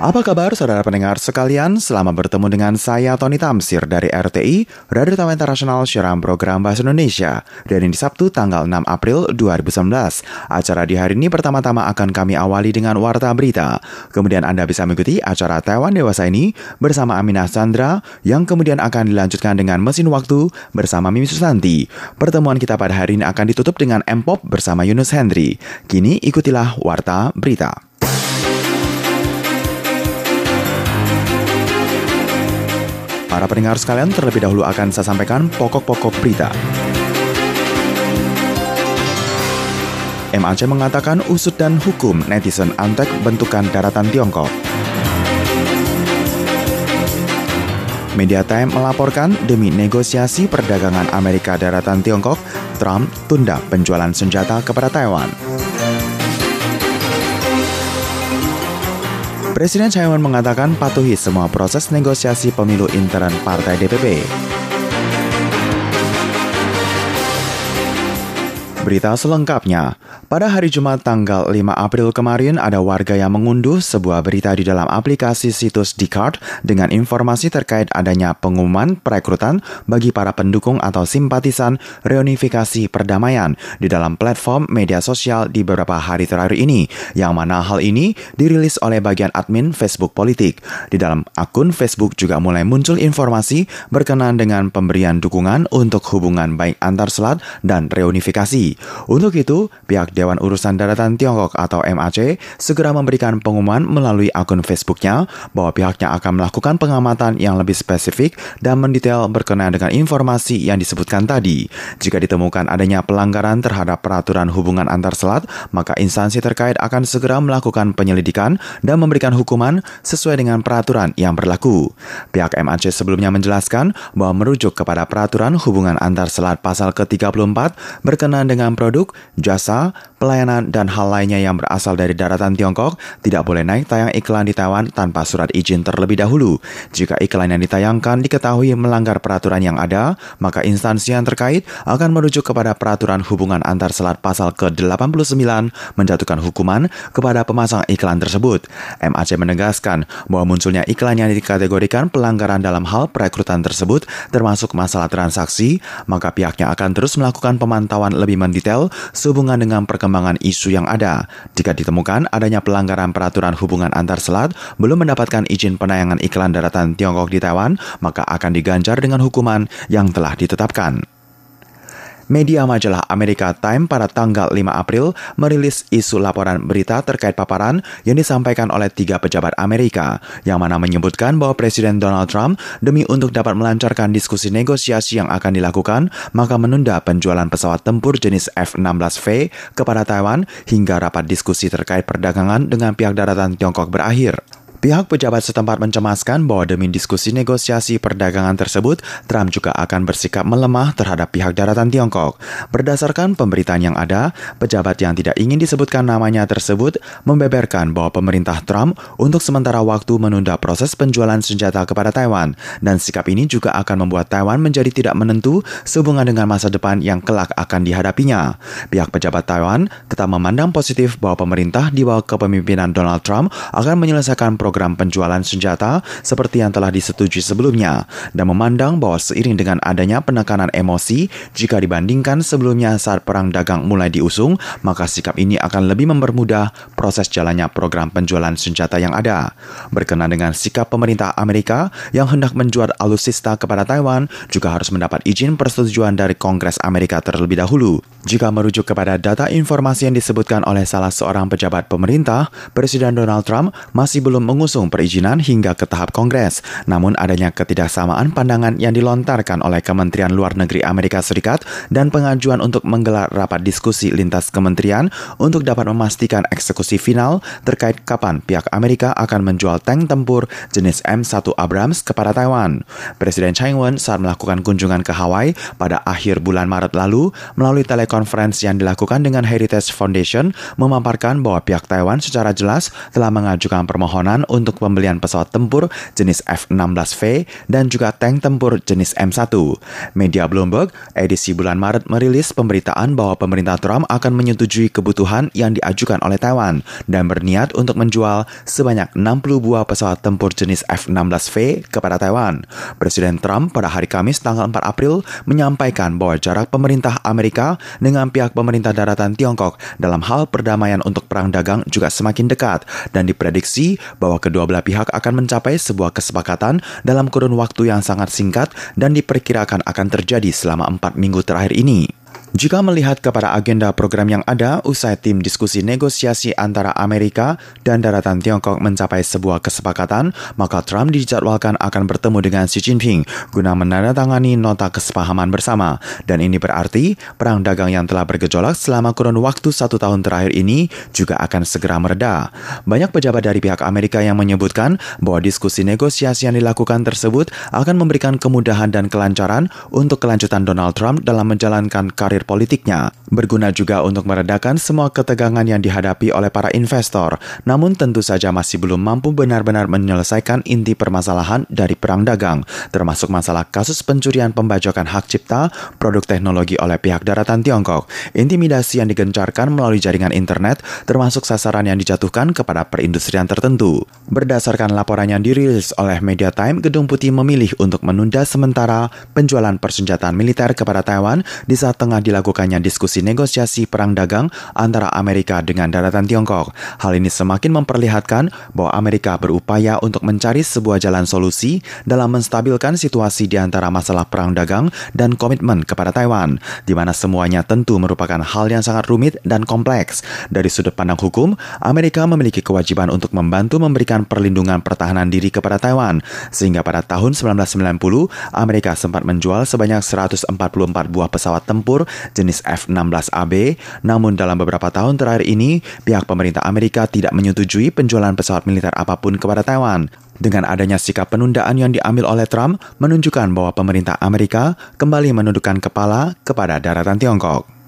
Apa kabar saudara pendengar sekalian? Selamat bertemu dengan saya Tony Tamsir dari RTI, Radio Taman Internasional siaran program Bahasa Indonesia. Dan ini Sabtu tanggal 6 April 2019. Acara di hari ini pertama-tama akan kami awali dengan warta berita. Kemudian Anda bisa mengikuti acara Taiwan Dewasa ini bersama Aminah Chandra yang kemudian akan dilanjutkan dengan Mesin Waktu bersama Mimi Susanti. Pertemuan kita pada hari ini akan ditutup dengan M-Pop bersama Yunus Hendri. Kini ikutilah warta berita. Para pendengar sekalian, terlebih dahulu akan saya sampaikan pokok-pokok berita. MAC mengatakan usut dan hukum netizen antek bentukan daratan Tiongkok. Media Time melaporkan demi negosiasi perdagangan Amerika daratan Tiongkok, Trump tunda penjualan senjata kepada Taiwan. Presiden Taiwan mengatakan patuhi semua proses negosiasi pemilu intern partai DPP. Berita selengkapnya, pada hari Jumat tanggal 5 April kemarin ada warga yang mengunduh sebuah berita di dalam aplikasi situs Dcard dengan informasi terkait adanya pengumuman perekrutan bagi para pendukung atau simpatisan reunifikasi perdamaian di dalam platform media sosial di beberapa hari terakhir ini, yang mana hal ini dirilis oleh bagian admin Facebook Politik. Di dalam akun Facebook juga mulai muncul informasi berkenaan dengan pemberian dukungan untuk hubungan baik antar selat dan reunifikasi. Untuk itu, pihak Dewan Urusan Daratan Tiongkok atau MAC segera memberikan pengumuman melalui akun Facebooknya bahwa pihaknya akan melakukan pengamatan yang lebih spesifik dan mendetail berkenaan dengan informasi yang disebutkan tadi. Jika ditemukan adanya pelanggaran terhadap peraturan hubungan antar selat, maka instansi terkait akan segera melakukan penyelidikan dan memberikan hukuman sesuai dengan peraturan yang berlaku. Pihak MAC sebelumnya menjelaskan bahwa merujuk kepada peraturan hubungan antar selat pasal ke-34 berkenaan dengan produk, jasa, pelayanan, dan hal lainnya yang berasal dari daratan Tiongkok tidak boleh naik tayang iklan di Taiwan tanpa surat izin terlebih dahulu. Jika iklan yang ditayangkan diketahui melanggar peraturan yang ada, maka instansi yang terkait akan merujuk kepada peraturan hubungan antar selat pasal ke-89 menjatuhkan hukuman kepada pemasang iklan tersebut. MAC menegaskan bahwa munculnya iklan yang dikategorikan pelanggaran dalam hal perekrutan tersebut termasuk masalah transaksi, maka pihaknya akan terus melakukan pemantauan lebih mendetail sehubungan dengan perkembangan isu yang ada. Jika ditemukan adanya pelanggaran peraturan hubungan antar selat belum mendapatkan izin penayangan iklan daratan Tiongkok di Taiwan, maka akan diganjar dengan hukuman yang telah ditetapkan. Media majalah Amerika Time pada tanggal 5 April merilis isu laporan berita terkait paparan yang disampaikan oleh tiga pejabat Amerika, yang mana menyebutkan bahwa Presiden Donald Trump demi untuk dapat melancarkan diskusi negosiasi yang akan dilakukan, maka menunda penjualan pesawat tempur jenis F-16V kepada Taiwan hingga rapat diskusi terkait perdagangan dengan pihak daratan Tiongkok berakhir. Pihak pejabat setempat mencemaskan bahwa demi diskusi negosiasi perdagangan tersebut, Trump juga akan bersikap melemah terhadap pihak daratan Tiongkok. Berdasarkan pemberitaan yang ada, pejabat yang tidak ingin disebutkan namanya tersebut membeberkan bahwa pemerintah Trump untuk sementara waktu menunda proses penjualan senjata kepada Taiwan, dan sikap ini juga akan membuat Taiwan menjadi tidak menentu sehubungan dengan masa depan yang kelak akan dihadapinya. Pihak pejabat Taiwan tetap memandang positif bahwa pemerintah di bawah kepemimpinan Donald Trump akan menyelesaikan program penjualan senjata seperti yang telah disetujui sebelumnya dan memandang bahwa seiring dengan adanya penekanan emosi jika dibandingkan sebelumnya saat perang dagang mulai diusung, maka sikap ini akan lebih mempermudah proses jalannya program penjualan senjata yang ada. Berkenaan dengan sikap pemerintah Amerika yang hendak menjual alutsista kepada Taiwan juga harus mendapat izin persetujuan dari Kongres Amerika terlebih dahulu. Jika merujuk kepada data informasi yang disebutkan oleh salah seorang pejabat pemerintah, Presiden Donald Trump masih belum mengusung perizinan hingga ke tahap Kongres. Namun adanya ketidaksamaan pandangan yang dilontarkan oleh Kementerian Luar Negeri Amerika Serikat dan pengajuan untuk menggelar rapat diskusi lintas kementerian untuk dapat memastikan eksekusi final terkait kapan pihak Amerika akan menjual tank tempur jenis M1 Abrams kepada Taiwan. Presiden Chai Ing-wen saat melakukan kunjungan ke Hawaii pada akhir bulan Maret lalu melalui tele konferensi yang dilakukan dengan Heritage Foundation memaparkan bahwa pihak Taiwan secara jelas telah mengajukan permohonan untuk pembelian pesawat tempur jenis F-16V dan juga tank tempur jenis M1. Media Bloomberg edisi bulan Maret merilis pemberitaan bahwa pemerintah Trump akan menyetujui kebutuhan yang diajukan oleh Taiwan dan berniat untuk menjual sebanyak 60 buah pesawat tempur jenis F-16V kepada Taiwan. Presiden Trump pada hari Kamis tanggal 4 April menyampaikan bahwa jarak pemerintah Amerika dengan pihak pemerintah daratan Tiongkok dalam hal perdamaian untuk perang dagang juga semakin dekat dan diprediksi bahwa kedua belah pihak akan mencapai sebuah kesepakatan dalam kurun waktu yang sangat singkat dan diperkirakan akan terjadi selama empat minggu terakhir ini. Jika melihat kepada agenda program yang ada, usai tim diskusi negosiasi antara Amerika dan daratan Tiongkok mencapai sebuah kesepakatan, maka Trump dijadwalkan akan bertemu dengan Xi Jinping guna menandatangani nota kesepahaman bersama. Dan ini berarti perang dagang yang telah bergejolak selama kurun waktu satu tahun terakhir ini juga akan segera mereda. Banyak pejabat dari pihak Amerika yang menyebutkan bahwa diskusi negosiasi yang dilakukan tersebut akan memberikan kemudahan dan kelancaran untuk kelanjutan Donald Trump dalam menjalankan karir karir politiknya. Berguna juga untuk meredakan semua ketegangan yang dihadapi oleh para investor, namun tentu saja masih belum mampu benar-benar menyelesaikan inti permasalahan dari perang dagang, termasuk masalah kasus pencurian pembajakan hak cipta produk teknologi oleh pihak daratan Tiongkok, intimidasi yang digencarkan melalui jaringan internet, termasuk sasaran yang dijatuhkan kepada perindustrian tertentu. Berdasarkan laporan yang dirilis oleh Media Time, Gedung Putih memilih untuk menunda sementara penjualan persenjataan militer kepada Taiwan di saat tengah dilakukannya diskusi negosiasi perang dagang antara Amerika dengan daratan Tiongkok. Hal ini semakin memperlihatkan bahwa Amerika berupaya untuk mencari sebuah jalan solusi dalam menstabilkan situasi di antara masalah perang dagang dan komitmen kepada Taiwan, di mana semuanya tentu merupakan hal yang sangat rumit dan kompleks. Dari sudut pandang hukum, Amerika memiliki kewajiban untuk membantu memberikan perlindungan pertahanan diri kepada Taiwan, sehingga pada tahun 1990 Amerika sempat menjual sebanyak 144 buah pesawat tempur jenis F-16AB, namun dalam beberapa tahun terakhir ini, pihak pemerintah Amerika tidak menyetujui penjualan pesawat militer apa pun kepada Taiwan. Dengan adanya sikap penundaan yang diambil oleh Trump, menunjukkan bahwa pemerintah Amerika kembali menundukkan kepala kepada daratan Tiongkok.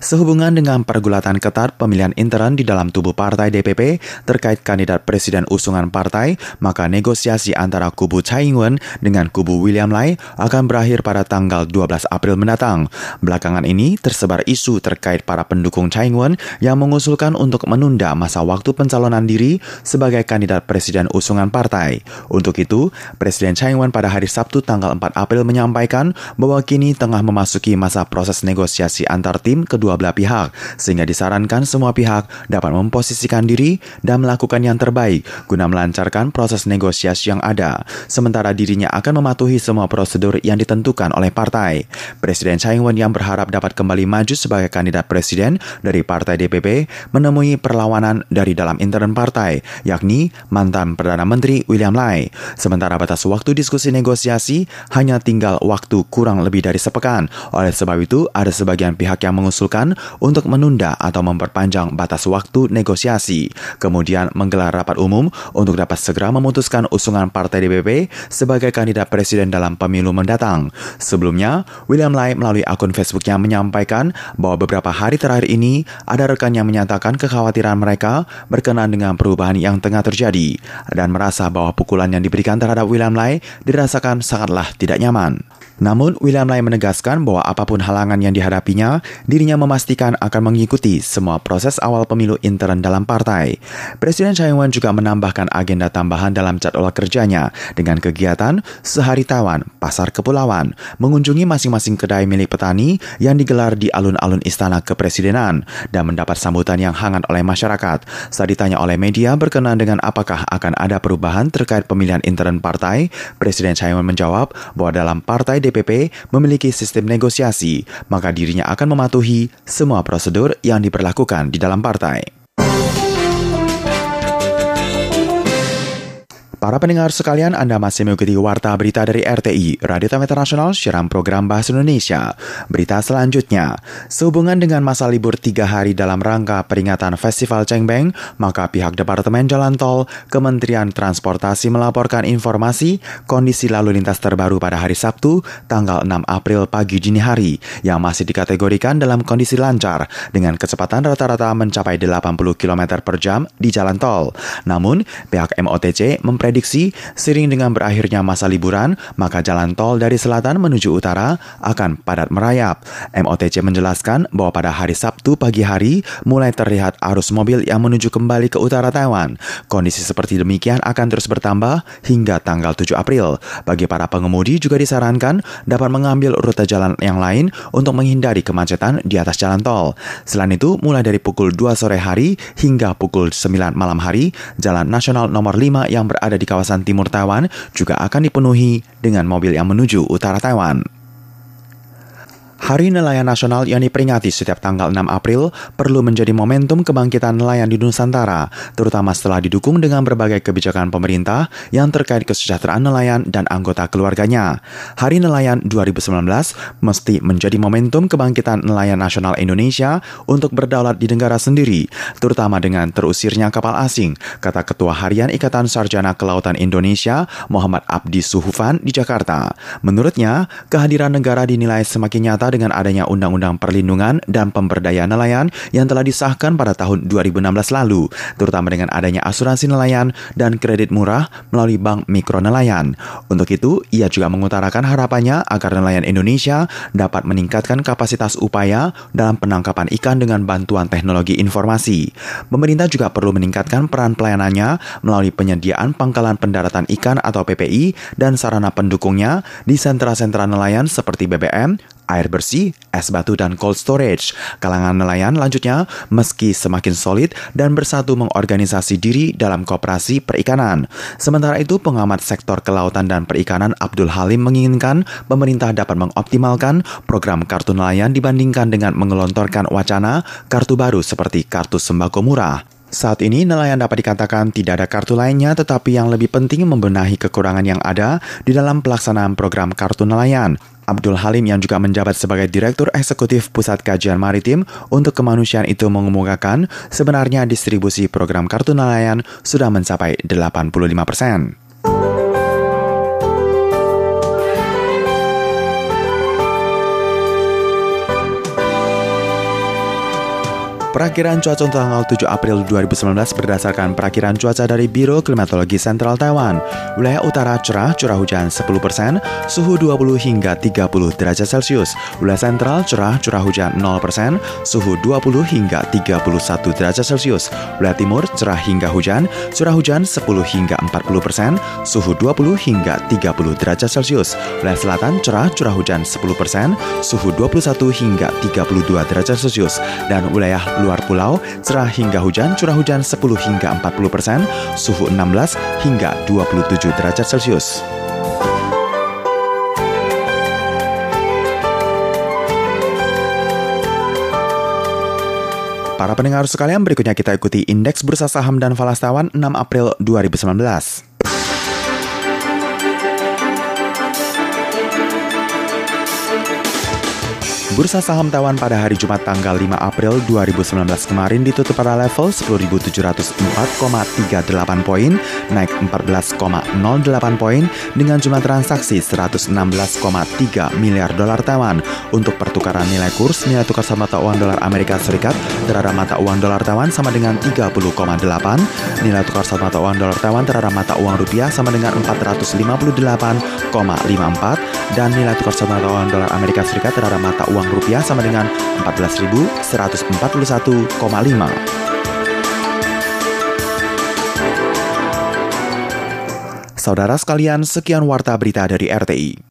Sehubungan dengan pergulatan ketat pemilihan intern di dalam tubuh partai DPP terkait kandidat presiden usungan partai, maka negosiasi antara kubu Tsai Ing-wen dengan kubu William Lai akan berakhir pada tanggal 12 April mendatang. Belakangan ini tersebar isu terkait para pendukung Tsai Ing-wen yang mengusulkan untuk menunda masa waktu pencalonan diri sebagai kandidat presiden usungan partai. Untuk itu, Presiden Tsai Ing-wen pada hari Sabtu tanggal 4 April menyampaikan bahwa kini tengah memasuki masa proses negosiasi antar tim kedua kedua belah pihak, sehingga disarankan semua pihak dapat memposisikan diri dan melakukan yang terbaik guna melancarkan proses negosiasi yang ada, sementara dirinya akan mematuhi semua prosedur yang ditentukan oleh partai. Presiden Tsai Ing-wen yang berharap dapat kembali maju sebagai kandidat presiden dari partai DPP menemui perlawanan dari dalam intern partai, yakni mantan Perdana Menteri William Lai. Sementara batas waktu diskusi negosiasi hanya tinggal waktu kurang lebih dari sepekan. Oleh sebab itu, ada sebagian pihak yang mengusulkan untuk menunda atau memperpanjang batas waktu negosiasi, kemudian menggelar rapat umum untuk dapat segera memutuskan usungan partai DPP sebagai kandidat presiden dalam pemilu mendatang. Sebelumnya, William Lai melalui akun Facebooknya menyampaikan bahwa beberapa hari terakhir ini ada rekan yang menyatakan kekhawatiran mereka berkenaan dengan perubahan yang tengah terjadi dan merasa bahwa pukulan yang diberikan terhadap William Lai dirasakan sangatlah tidak nyaman. Namun, William Lai menegaskan bahwa apa pun halangan yang dihadapinya, dirinya memastikan akan mengikuti semua proses awal pemilu intern dalam partai. Presiden Chai Ing-wen juga menambahkan agenda tambahan dalam jadwal kerjanya dengan kegiatan sehari tawan, pasar kepulauan, mengunjungi masing-masing kedai milik petani yang digelar di alun-alun istana kepresidenan dan mendapat sambutan yang hangat oleh masyarakat. Saat ditanya oleh media berkenan dengan apakah akan ada perubahan terkait pemilihan intern partai, Presiden Chai Ing-wen menjawab bahwa dalam partai DPP memiliki sistem negosiasi, maka dirinya akan mematuhi semua prosedur yang diperlakukan di dalam partai. Para pendengar sekalian, Anda masih mengikuti Warta Berita dari RTI, Radio Time Internasional, siaran program Bahasa Indonesia. Berita selanjutnya, sehubungan dengan masa libur tiga hari dalam rangka peringatan Festival Cengbeng, maka pihak Departemen Jalan Tol, Kementerian Transportasi melaporkan informasi kondisi lalu lintas terbaru pada hari Sabtu, tanggal 6 April pagi dini hari, yang masih dikategorikan dalam kondisi lancar, dengan kecepatan rata-rata mencapai 80 km per jam di jalan tol. Namun, pihak MOTC memprediksi memprediksi sering dengan berakhirnya masa liburan, maka jalan tol dari selatan menuju utara akan padat merayap. MOTC menjelaskan bahwa pada hari Sabtu pagi hari mulai terlihat arus mobil yang menuju kembali ke utara Taiwan. Kondisi seperti demikian akan terus bertambah hingga tanggal 7 April. Bagi para pengemudi juga disarankan dapat mengambil rute jalan yang lain untuk menghindari kemacetan di atas jalan tol. Selain itu, mulai dari pukul 2 sore hari hingga pukul 9 malam hari, jalan nasional nomor 5 yang berada di kawasan timur Taiwan juga akan dipenuhi dengan mobil yang menuju utara Taiwan. Hari Nelayan Nasional yang diperingati setiap tanggal 6 April perlu menjadi momentum kebangkitan nelayan di Nusantara, terutama setelah didukung dengan berbagai kebijakan pemerintah yang terkait kesejahteraan nelayan dan anggota keluarganya. Hari Nelayan 2019 mesti menjadi momentum kebangkitan nelayan nasional Indonesia untuk berdaulat di negara sendiri, terutama dengan terusirnya kapal asing, kata Ketua Harian Ikatan Sarjana Kelautan Indonesia, Muhammad Abdi Suhufan di Jakarta. Menurutnya, kehadiran negara dinilai semakin nyata dengan adanya Undang-Undang Perlindungan dan Pemberdayaan Nelayan yang telah disahkan pada tahun 2016 lalu, terutama dengan adanya asuransi nelayan dan kredit murah melalui Bank Mikro Nelayan. Untuk itu, ia juga mengutarakan harapannya agar nelayan Indonesia dapat meningkatkan kapasitas upaya dalam penangkapan ikan dengan bantuan teknologi informasi. Pemerintah juga perlu meningkatkan peran pelayanannya melalui penyediaan pangkalan pendaratan ikan atau PPI dan sarana pendukungnya di sentra-sentra nelayan seperti BBM, air bersih, es batu, dan cold storage. Kalangan nelayan lanjutnya meski semakin solid dan bersatu mengorganisasi diri dalam kooperasi perikanan. Sementara itu, pengamat sektor kelautan dan perikanan Abdul Halim menginginkan pemerintah dapat mengoptimalkan program kartu nelayan dibandingkan dengan mengelontorkan wacana kartu baru seperti kartu sembako murah. Saat ini nelayan dapat dikatakan tidak ada kartu lainnya tetapi yang lebih penting membenahi kekurangan yang ada di dalam pelaksanaan program kartu nelayan. Abdul Halim yang juga menjabat sebagai Direktur Eksekutif Pusat Kajian Maritim untuk Kemanusiaan itu mengemukakan sebenarnya distribusi program kartu nelayan sudah mencapai 85 persen. Perakiran cuaca untuk tanggal 7 April 2019 berdasarkan perakiran cuaca dari Biro Klimatologi Sentral Taiwan. Wilayah utara cerah, curah hujan 10%, suhu 20 hingga 30 derajat Celcius. Wilayah sentral cerah, curah hujan 0%, suhu 20 hingga 31 derajat Celcius. Wilayah timur cerah hingga hujan, curah hujan 10 hingga 40%, suhu 20 hingga 30 derajat Celcius. Wilayah selatan cerah, curah hujan 10%, suhu 21 hingga 32 derajat Celcius. Dan wilayah luar pulau, cerah hingga hujan, curah hujan 10 hingga 40 persen, suhu 16 hingga 27 derajat Celcius. Para pendengar sekalian, berikutnya kita ikuti indeks bursa saham dan falas Taiwan 6 April 2019. Bursa saham Taiwan pada hari Jumat tanggal 5 April 2019 kemarin ditutup pada level 10.704,38 poin, naik 14,08 poin dengan jumlah transaksi 116,3 miliar dolar Taiwan. Untuk pertukaran nilai kurs, nilai tukar sama mata uang dolar Amerika Serikat terhadap mata uang dolar Taiwan sama dengan 30,8, nilai tukar sama mata uang dolar Taiwan terhadap mata uang rupiah sama dengan 458,54, dan nilai tukar sama mata uang dolar Amerika Serikat terhadap mata uang rupiah sama dengan 14.141,5. Saudara sekalian, sekian warta berita dari RTI.